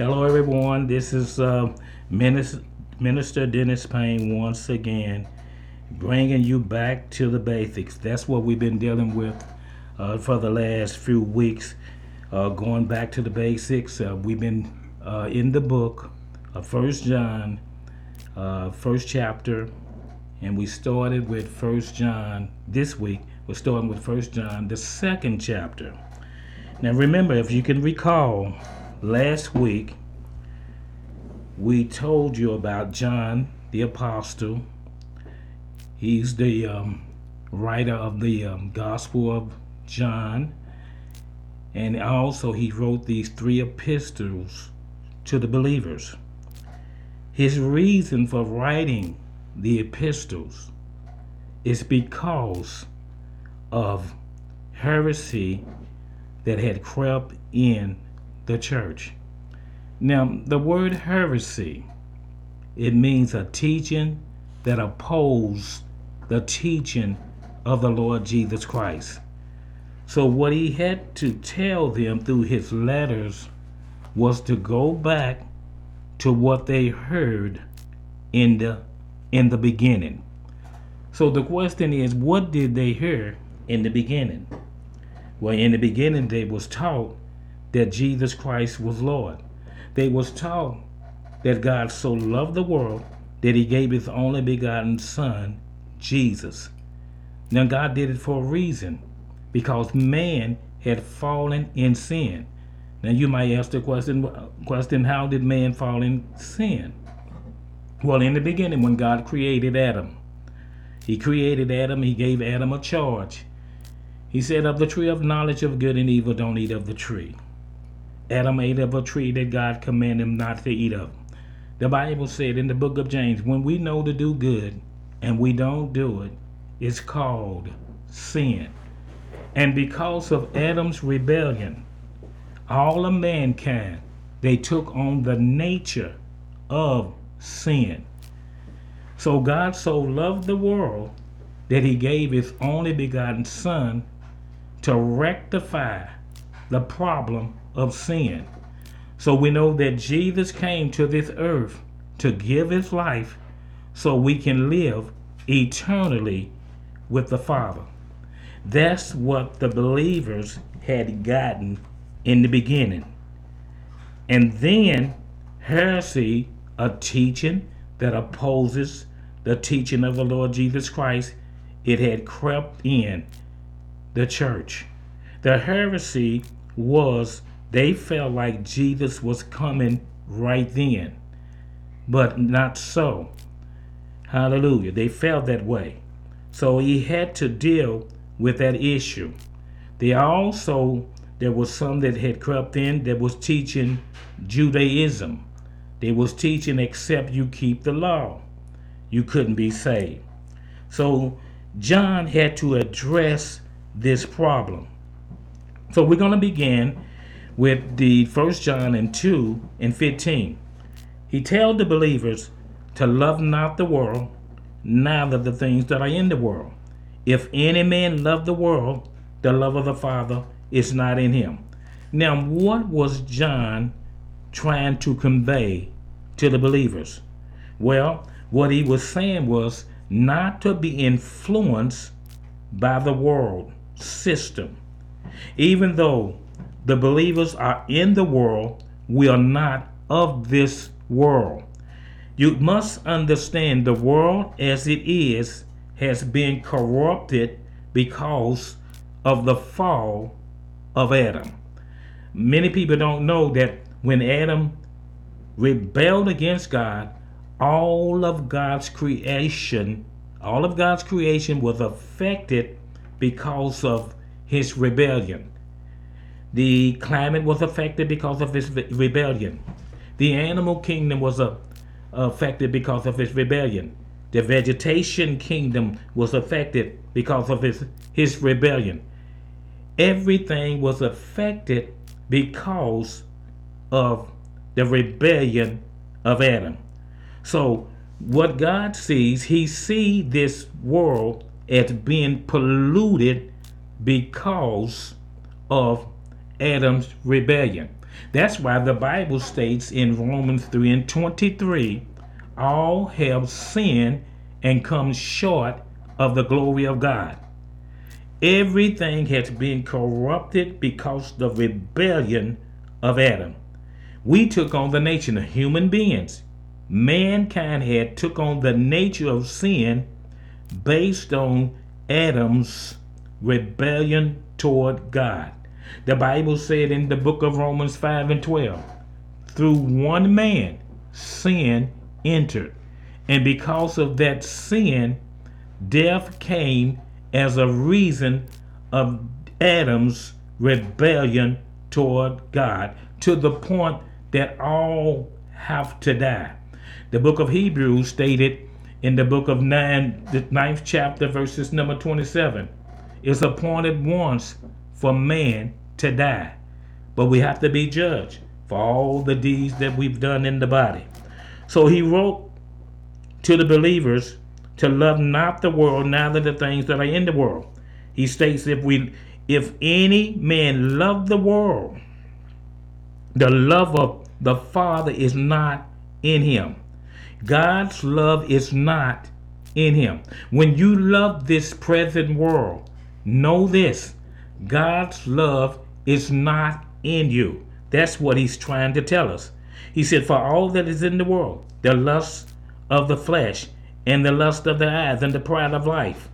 Hello, everyone. This is uh, Minister, Dennis Payne once again, bringing you back to the basics. That's what we've been dealing with uh, for the last few weeks, uh, going back to the basics. Uh, we've been uh, in the book of First John, uh, first chapter, and we started with First John this week. We're starting with First John, the second chapter. Now, remember, if you can recall, last week we told you about John the Apostle. He's the um, writer of the um, Gospel of John, and also he wrote these three epistles to the believers. His reason for writing the epistles is because of heresy that had crept in the church. Now, the word heresy, it means a teaching that opposes the teaching of the Lord Jesus Christ. So, what he had to tell them through his letters was to go back to what they heard in the in the beginning. So the question is, what did they hear in the beginning? Well, in the beginning, they was taught that Jesus Christ was Lord. They was taught that God so loved the world that he gave his only begotten son, Jesus. Now God did it for a reason, because man had fallen in sin. Now you might ask the question, question how did man fall in sin? Well, in the beginning, when God created Adam, he created Adam, he gave Adam a charge. He said, Of the tree of knowledge of good and evil, don't eat of the tree. Adam ate of a tree that God commanded him not to eat of. The Bible said in the book of James, when we know to do good and we don't do it, it's called sin. And because of Adam's rebellion, all of mankind, they took on the nature of sin. So God so loved the world that he gave his only begotten Son to rectify the problem of sin. So we know that Jesus came to this earth to give his life so we can live eternally with the Father. That's what the believers had gotten in the beginning. And then heresy, a teaching that opposes the teaching of the Lord Jesus Christ, it had crept in the church. The heresy was they felt like Jesus was coming right then, but not so. Hallelujah. They felt that way. So he had to deal with that issue. They also, there was some that had crept in that was teaching Judaism. They was teaching except you keep the law, you couldn't be saved. So John had to address this problem. So we're going to begin with the first John and 2 and 15. He told the believers to love not the world, neither the things that are in the world. If any man love the world, the love of the Father is not in him. Now, what was John trying to convey to the believers? Well, what he was saying was not to be influenced by the world system. Even though the believers are in the world, we are not of this world. You must understand the world as it is has been corrupted because of the fall of Adam. Many people don't know that when Adam rebelled against God, all of God's creation, all of God's creation was affected because of his rebellion. The climate was affected because of his rebellion. The animal kingdom was uh, affected because of his rebellion. The vegetation kingdom was affected because of his, his rebellion. Everything was affected because of the rebellion of Adam. So what God sees, he sees this world as being polluted because of Adam's rebellion. That's why the Bible states in Romans 3 and 23 all have sinned and come short of the glory of God. Everything has been corrupted because the rebellion of Adam. We took on the nature of human beings. Mankind had took on the nature of sin based on Adam's rebellion toward God. The Bible said in the book of Romans 5 and 12, through one man sin entered. And because of that sin, death came as a reason of Adam's rebellion toward God to the point that all have to die. The book of Hebrews stated in the book of 9, the ninth chapter, verses number 27, it's appointed once for man to die, but we have to be judged for all the deeds that we've done in the body. So he wrote to the believers to love not the world, neither the things that are in the world. He states if we if any man love the world, the love of the Father is not in him. God's love is not in him. When you love this present world, know this God's love is not in you. That's what he's trying to tell us. He said, For all that is in the world, the lust of the flesh, and the lust of the eyes and the pride of life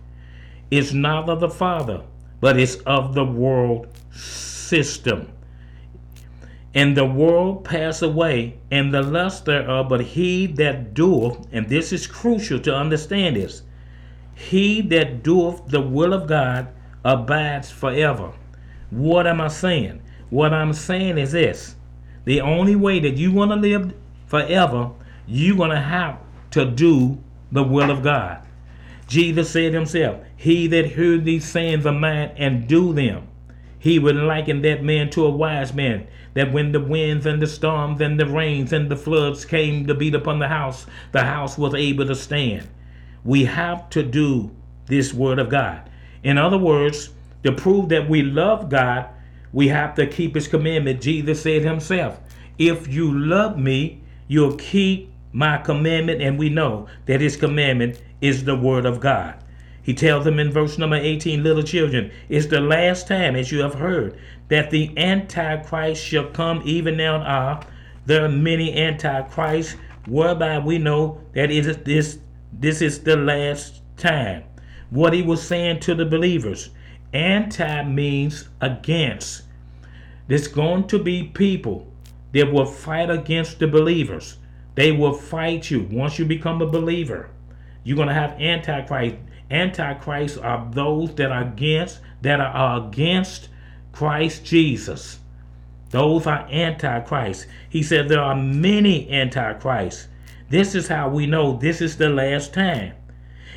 is not of the Father, but is of the world system. And the world pass away, and the lust thereof, but he that doeth, and this is crucial to understand this, he that doeth the will of God abides forever. What am I saying? What I'm saying is this the only way that you want to live forever, you're going to have to do the will of God. Jesus said himself, He that heard these sayings of mine and do them, he would liken that man to a wise man, that when the winds and the storms and the rains and the floods came to beat upon the house, the house was able to stand. We have to do this word of God. In other words, to prove that we love God, we have to keep his commandment. Jesus said himself, If you love me, you'll keep my commandment, and we know that his commandment is the word of God. He tells them in verse number 18, little children, it's the last time, as you have heard, that the Antichrist shall come, even now are there are many Antichrists, whereby we know that it is this this is the last time. What he was saying to the believers, anti means against. There's going to be people that will fight against the believers. They will fight you once you become a believer. You're going to have antichrist. Antichrists are those that are against that are against Christ Jesus. Those are antichrists. He said there are many antichrists. This is how we know this is the last time.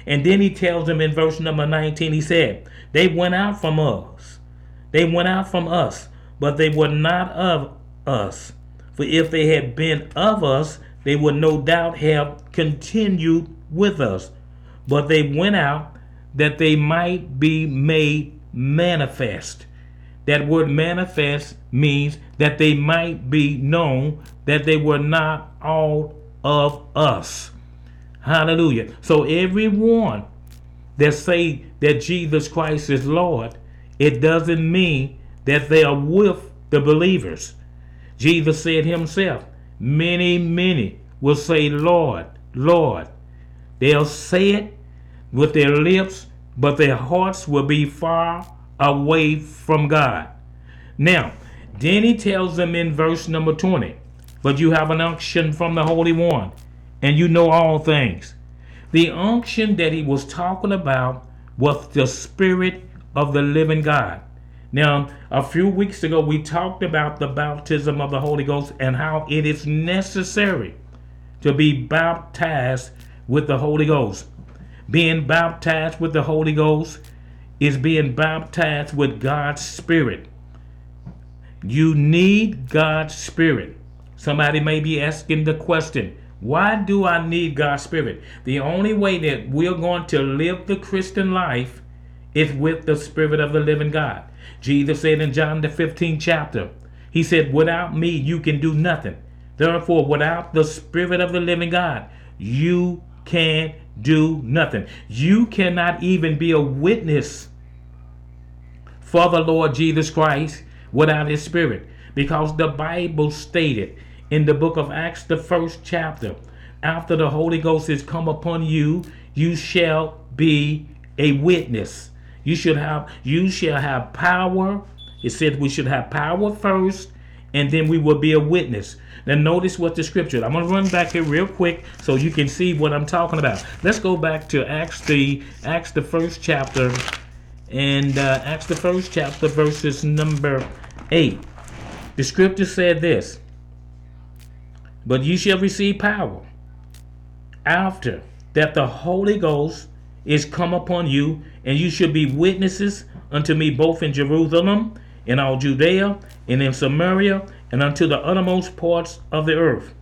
And then he tells them in verse number 19, he said, They went out from us. They went out from us, but they were not of us. For if they had been of us, they would no doubt have continued with us. But they went out that they might be made manifest. That word manifest means that they might be known that they were not all of us. Hallelujah. So everyone that say that Jesus Christ is Lord, it doesn't mean that they are with the believers. Jesus said himself, Many, many will say, Lord, Lord. They'll say it with their lips, but their hearts will be far away from God. Now, then he tells them in verse number 20, But you have an unction from the Holy One, and you know all things. The unction that he was talking about was the Spirit of the living God. Now, a few weeks ago, we talked about the baptism of the Holy Ghost and how it is necessary to be baptized with the Holy Ghost. Being baptized with the Holy Ghost is being baptized with God's Spirit. You need God's Spirit. Somebody may be asking the question, why do I need God's Spirit? The only way that we're going to live the Christian life is with the Spirit of the living God. Jesus said in John the 15th chapter, He said, Without me, you can do nothing. Therefore, without the Spirit of the living God, you can't do nothing. You cannot even be a witness for the Lord Jesus Christ without His Spirit. Because the Bible stated in the book of Acts, the first chapter, after the Holy Ghost has come upon you, you shall be a witness. You should have you shall have power. It said we should have power first, and then we will be a witness. Now notice what the scripture. I'm gonna run back here real quick so you can see what I'm talking about. Let's go back to Acts the Acts the first chapter, and uh, Acts the first chapter, verses number eight. The scripture said this. But you shall receive power after that the Holy Ghost is come upon you, and you shall be witnesses unto me both in Jerusalem, in all Judea, and in Samaria, and unto the uttermost parts of the earth.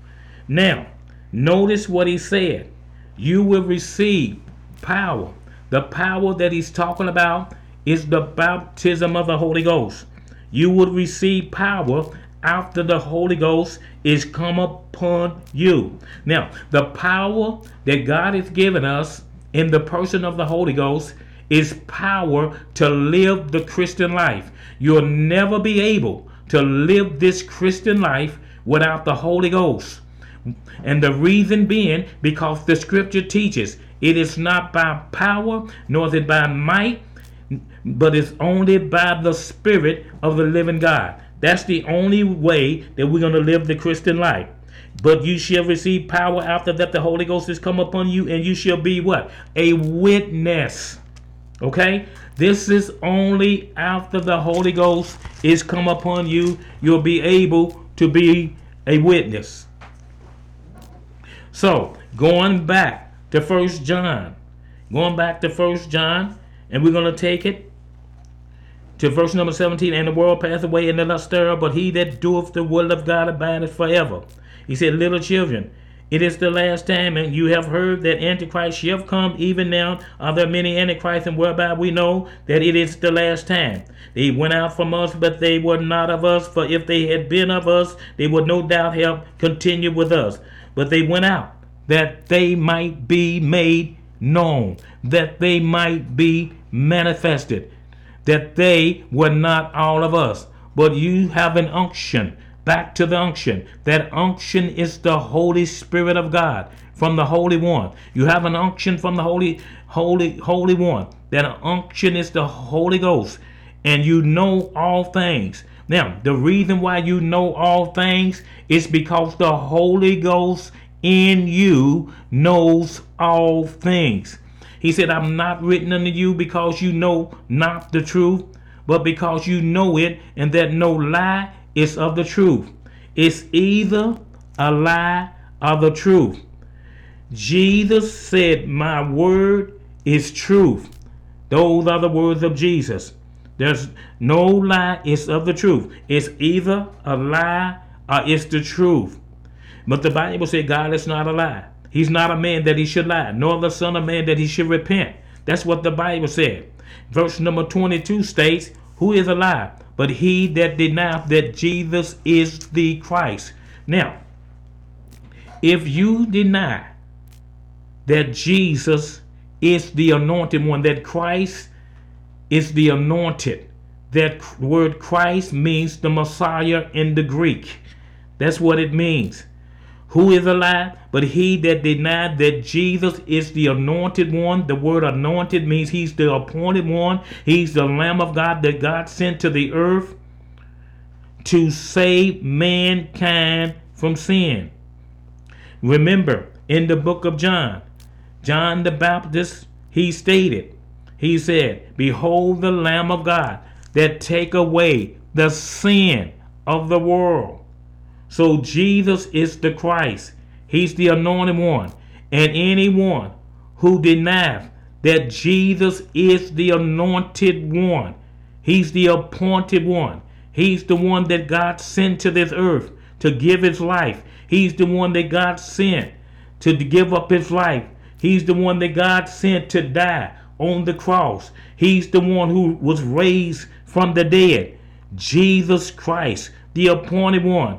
Now, notice what he said. You will receive power. The power that he's talking about is the baptism of the Holy Ghost. You will receive power after the Holy Ghost is come upon you. Now, the power that God has given us in the person of the Holy Ghost is power to live the Christian life. You'll never be able to live this Christian life without the Holy Ghost. And the reason being because the scripture teaches it is not by power nor is it by might, but it's only by the Spirit of the living God. That's the only way that we're going to live the Christian life. But you shall receive power after that the Holy Ghost has come upon you, and you shall be what? A witness. Okay? This is only after the Holy Ghost is come upon you, you'll be able to be a witness. So, going back to First John, going back to First John, and we're going to take it to verse number 17 and the world passeth away and the lust thereof but he that doeth the will of god abideth forever. He said little children it is the last time and you have heard that antichrist shall come. Even now are there many antichrists and whereby we know that it is the last time. They went out from us but they were not of us. For if they had been of us they would no doubt have continued with us. But they went out that they might be made known that they might be manifested that they were not all of us, but you have an unction. Back to the unction. That unction is the Holy Spirit of God from the Holy One. You have an unction from the Holy, Holy, Holy One. That unction is the Holy Ghost, and you know all things. Now, the reason why you know all things is because the Holy Ghost in you knows all things. He said, I'm not written unto you because you know not the truth, but because you know it, and that no lie is of the truth. It's either a lie or the truth. Jesus said, My word is truth. Those are the words of Jesus. There's no lie, it's of the truth. It's either a lie or it's the truth. But the Bible said God is not a lie. He's not a man that he should lie, nor the son of man that he should repent. That's what the Bible said. Verse number 22 states, Who is a lie? But he that denieth that Jesus is the Christ. Now, if you deny that Jesus is the anointed one, that Christ is the anointed, that word Christ means the Messiah in the Greek. That's what it means. Who is a alive? But he that denied that Jesus is the anointed one. The word anointed means he's the appointed one. He's the Lamb of God that God sent to the earth to save mankind from sin. Remember, in the book of John, John the Baptist, he stated, he said, Behold the Lamb of God that take away the sin of the world. So Jesus is the Christ. He's the anointed one. And anyone who denies that Jesus is the anointed one, he's the appointed one. He's the one that God sent to this earth to give his life. He's the one that God sent to give up his life. He's the one that God sent to die on the cross. He's the one who was raised from the dead. Jesus Christ the appointed one.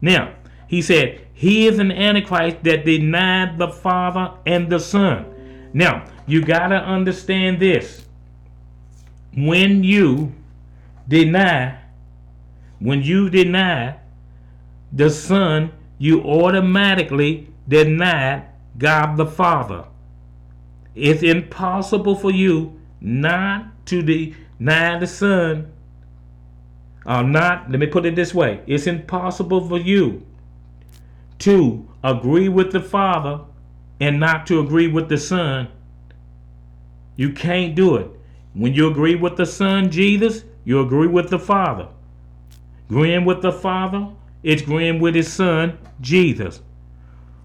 Now, he said, He is an Antichrist that denied the Father and the Son. Now, you got to understand this. When you deny, when you deny the Son, you automatically deny God the Father. It's impossible for you not to deny the Son. Or not, let me put it this way it's impossible for you to agree with the Father and not to agree with the Son. You can't do it. When you agree with the Son, Jesus, you agree with the Father. Agreeing with the Father, it's agreeing with His Son, Jesus.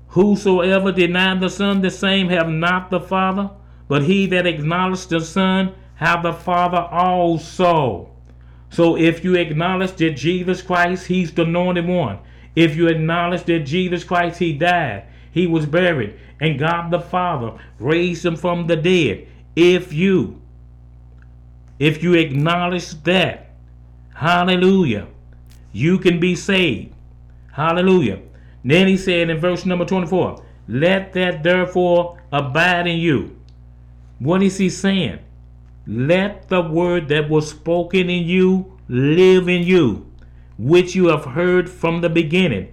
Whosoever deny the Son, the same have not the Father, but he that acknowledges the Son have the Father also. So if you acknowledge that Jesus Christ, He's the anointed one. If you acknowledge that Jesus Christ, He died, He was buried, and God the Father raised Him from the dead. If you, if you acknowledge that, hallelujah, you can be saved. Hallelujah. Then he said in verse number 24, Let that therefore abide in you. What is he saying? Let the word that was spoken in you live in you, which you have heard from the beginning.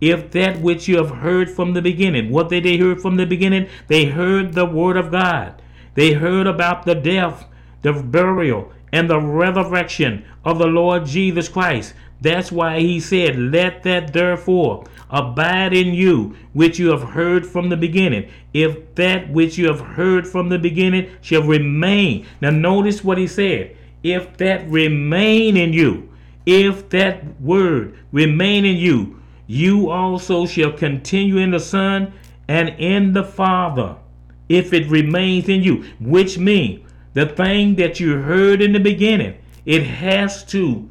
If that which you have heard from the beginning, what did they hear from the beginning? They heard the word of God. They heard about the death, the burial, and the resurrection of the Lord Jesus Christ. That's why he said, Let that therefore abide in you, which you have heard from the beginning. If that which you have heard from the beginning shall remain. Now, notice what he said. If that remain in you, if that word remain in you, you also shall continue in the Son and in the Father, if it remains in you, which means the thing that you heard in the beginning, it has to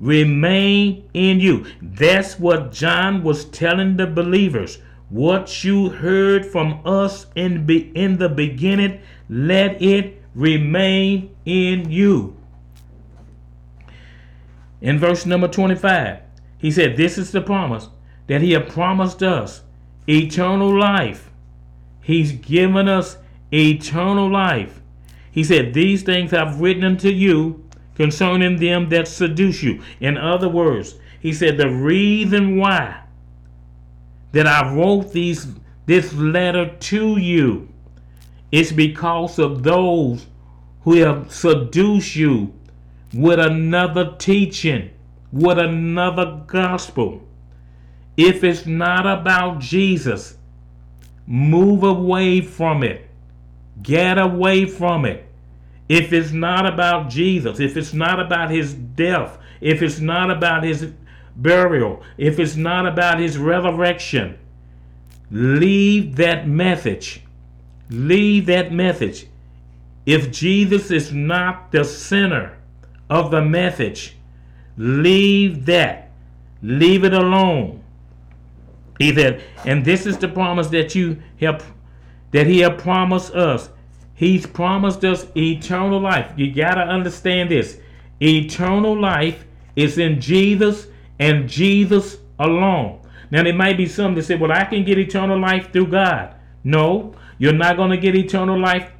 remain in you. That's what John was telling the believers. What you heard from us in, be, in the beginning, let it remain in you. In verse number 25, he said, This is the promise that he had promised us eternal life. He's given us eternal life. He said, These things I've written unto you concerning them that seduce you. In other words, he said, The reason why that I wrote these this letter to you is because of those who have seduced you with another teaching, with another gospel. If it's not about Jesus, move away from it. Get away from it. If it's not about Jesus, if it's not about his death, if it's not about his burial, if it's not about his resurrection, leave that message. Leave that message. If Jesus is not the center of the message, leave that. Leave it alone. He said, and this is the promise that you have that he have promised us He's promised us eternal life. You got to understand this. Eternal life is in Jesus and Jesus alone. Now, there might be some that say, well, I can get eternal life through God. No, you're not going to get eternal life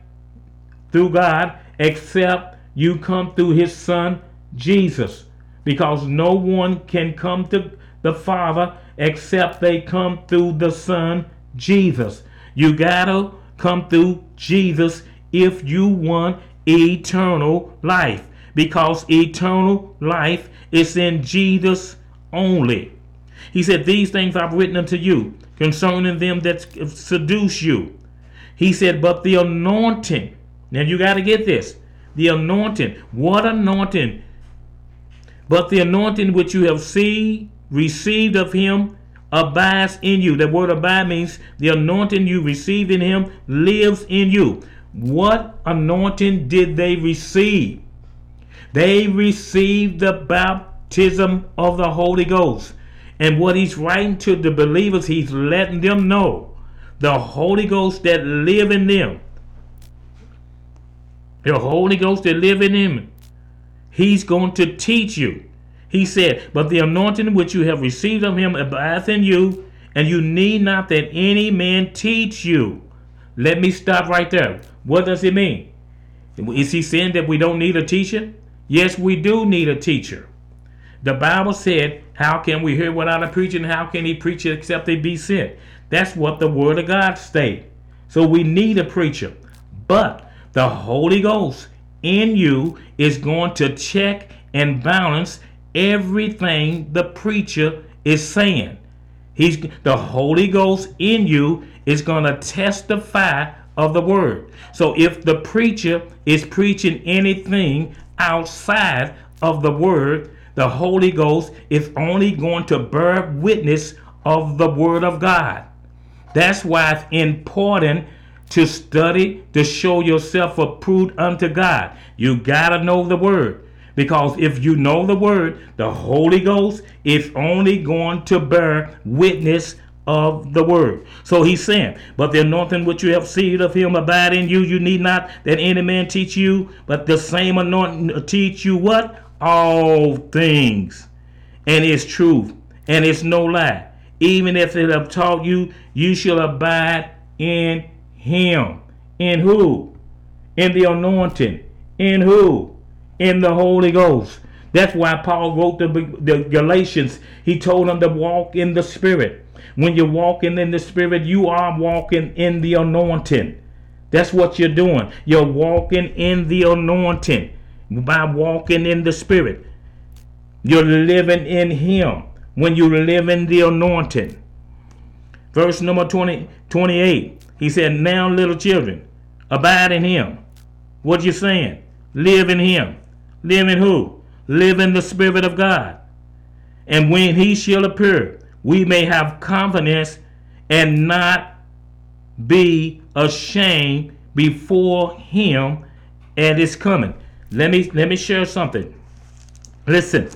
through God except you come through his son, Jesus. Because no one can come to the Father except they come through the Son, Jesus. You got to come through Jesus if you want eternal life because eternal life is in Jesus only. He said, These things I've written unto you concerning them that seduce you. He said, But the anointing, now you got to get this the anointing, what anointing? But the anointing which you have seen, received of him, abides in you. The word abide means the anointing you received in him lives in you. What anointing did they receive? They received the baptism of the Holy Ghost. And what he's writing to the believers, he's letting them know the Holy Ghost that live in them. The Holy Ghost that live in him. He's going to teach you. He said, But the anointing which you have received of him abideth in you, and you need not that any man teach you. Let me stop right there. What does it mean? Is he saying that we don't need a teacher? Yes, we do need a teacher. The Bible said, How can we hear without a preacher? And how can he preach except they be sent? That's what the Word of God state. So we need a preacher. But the Holy Ghost in you is going to check and balance everything the preacher is saying. He's the Holy Ghost in you is going to testify of the word. So if the preacher is preaching anything outside of the word, the Holy Ghost is only going to bear witness of the word of God. That's why it's important to study to show yourself approved unto God. You got to know the word. Because if you know the word, the Holy Ghost is only going to bear witness of the word. So he's saying, But the anointing which you have received of him abide in you. You need not that any man teach you, but the same anointing teach you what? All things. And it's truth, and it's no lie. Even if it have taught you, you shall abide in him. In who? In the anointing. In who? In the Holy Ghost. That's why Paul wrote the, the Galatians. He told them to walk in the Spirit. When you're walking in the Spirit, you are walking in the anointing. That's what you're doing. You're walking in the anointing by walking in the Spirit. You're living in Him when you live in the anointing. Verse number 20, 28. He said, Now, little children, abide in him. What you saying? Live in him. Live in who? Live in the Spirit of God. And when he shall appear, we may have confidence and not be ashamed before him at his coming. Let me let me share something. Listen,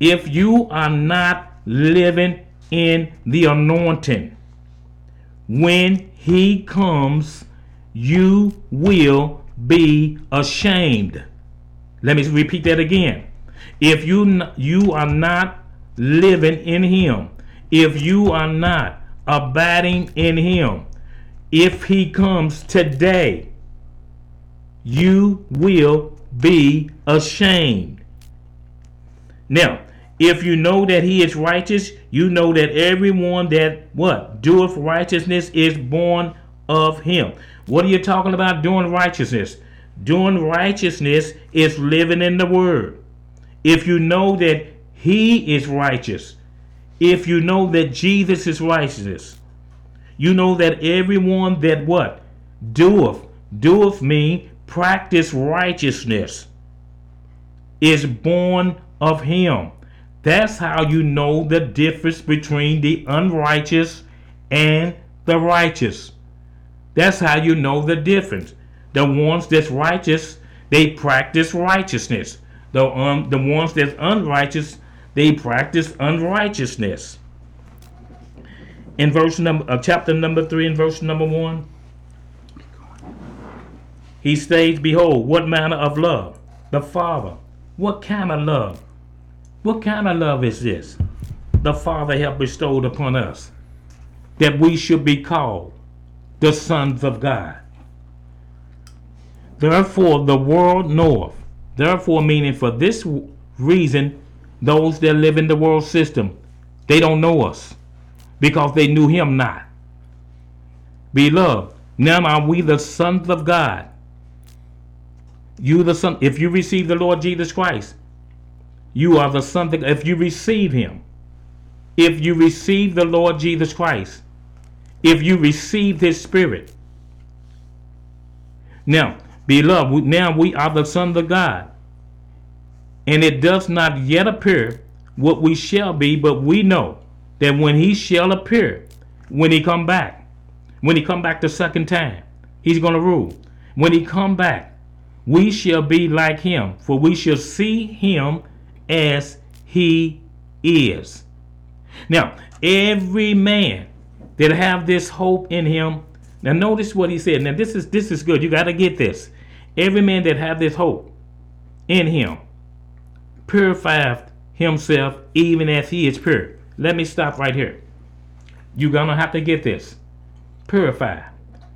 if you are not living in the anointing, when he comes, you will be ashamed. Let me repeat that again. If you you are not living in him, if you are not abiding in him, if he comes today, you will be ashamed. Now, if you know that he is righteous, you know that everyone that what doeth righteousness is born of him. What are you talking about doing righteousness? Doing righteousness is living in the word. If you know that he is righteous, if you know that Jesus is righteous, you know that everyone that what doeth doeth mean practice righteousness is born of him. That's how you know the difference between the unrighteous and the righteous. That's how you know the difference. The ones that's righteous, they practice righteousness. The um, the ones that's unrighteous, they practice unrighteousness. In verse number uh, chapter number 3 and verse number 1, he states, Behold, what manner of love? The Father. What kind of love? What kind of love is this? The Father hath bestowed upon us that we should be called the sons of God. Therefore, the world knoweth. Therefore, meaning for this reason, those that live in the world system, they don't know us because they knew him not. Beloved, now are we the sons of God. You the son, if you receive the Lord Jesus Christ, you are the son. Of, if you receive Him, if you receive the Lord Jesus Christ, if you receive His Spirit. Now, beloved, now we are the sons of God, and it does not yet appear what we shall be, but we know that when He shall appear, when He come back, when He come back the second time, He's going to rule. When He come back, we shall be like Him, for we shall see Him as he is. Now, every man that have this hope in him, now notice what he said. Now this is this is good. You got to get this. Every man that have this hope in him purifieth himself even as he is pure. Let me stop right here. You're going to have to get this. Purify.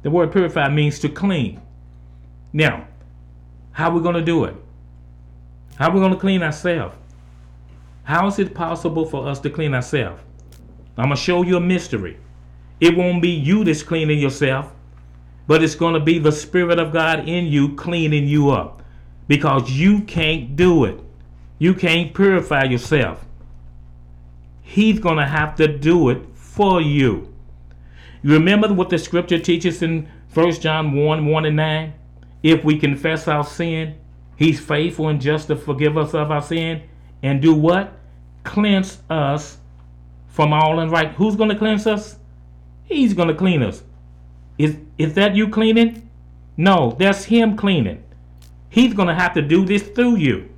The word purify means to clean. Now, how are we going to do it? How are we going to clean ourselves? How is it possible for us to clean ourselves? I'm going to show you a mystery. It won't be you that's cleaning yourself, but it's going to be the Spirit of God in you cleaning you up because you can't do it. You can't purify yourself. He's going to have to do it for you. You remember what the scripture teaches in 1 John 1 1 and 9? If we confess our sin, he's faithful and just to forgive us of our sin and do what? Cleanse us from all unright. Who's going to cleanse us? He's going to clean us. Is, is that you cleaning? No, that's him cleaning. He's going to have to do this through you.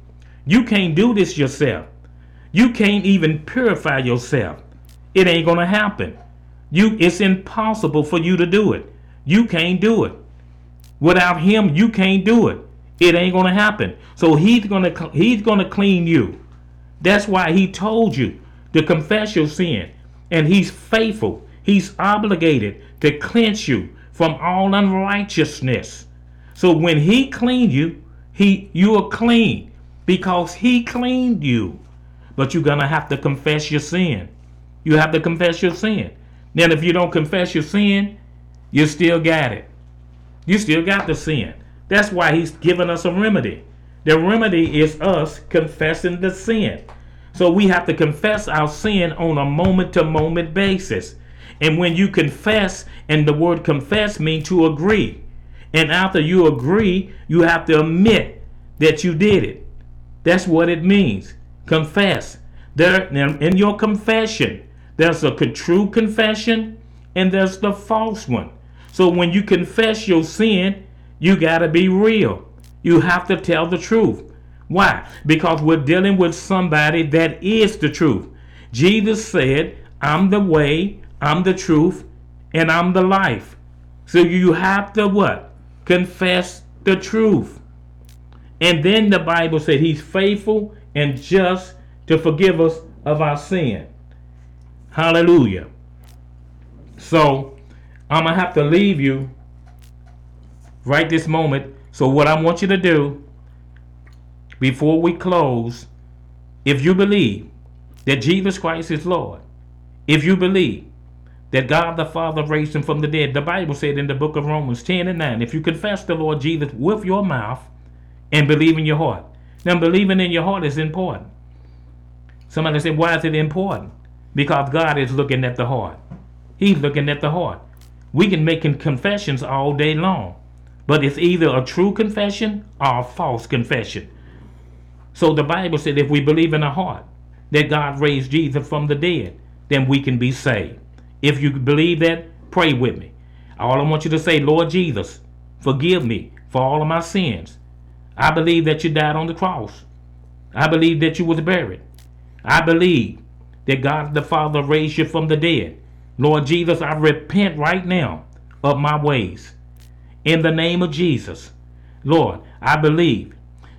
You can't do this yourself. You can't even purify yourself. It ain't going to happen. You it's impossible for you to do it. You can't do it. Without him, you can't do it. It ain't going to happen. So he's going to he's going to clean you. That's why he told you to confess your sin. And he's faithful. He's obligated to cleanse you from all unrighteousness. So when he cleaned you, he you are clean because he cleaned you. But you're gonna have to confess your sin. You have to confess your sin. Then if you don't confess your sin, you still got it. You still got the sin. That's why he's given us a remedy. The remedy is us confessing the sin. So we have to confess our sin on a moment to moment basis. And when you confess, and the word confess means to agree. And after you agree, you have to admit that you did it. That's what it means. Confess. There in your confession, there's a true confession and there's the false one. So when you confess your sin, you got to be real. You have to tell the truth. Why? Because we're dealing with somebody that is the truth. Jesus said, I'm the way, I'm the truth, and I'm the life. So you have to what? Confess the truth. And then the Bible said he's faithful and just to forgive us of our sin. Hallelujah. So I'm going to have to leave you right this moment. So, what I want you to do before we close, if you believe that Jesus Christ is Lord, if you believe that God the Father raised him from the dead. The Bible said in the book of Romans 10 and 9, if you confess the Lord Jesus with your mouth and believe in your heart. Now, believing in your heart is important. Somebody said, why is it important? Because God is looking at the heart. He's looking at the heart. We can make confessions all day long, but it's either a true confession or a false confession. So the Bible said if we believe in our heart that God raised Jesus from the dead, then we can be saved. If you believe that, pray with me. All I want you to say, Lord Jesus, forgive me for all of my sins. I believe that you died on the cross. I believe that you was buried. I believe that God the Father raised you from the dead. Lord Jesus, I repent right now of my ways. In the name of Jesus, Lord, I believe.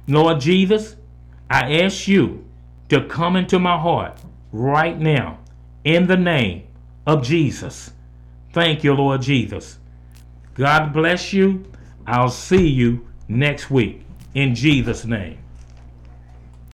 Lord Jesus, I ask you to come into my heart right now in the name of Jesus. Thank you, Lord Jesus. God bless you. I'll see you next week in Jesus' name.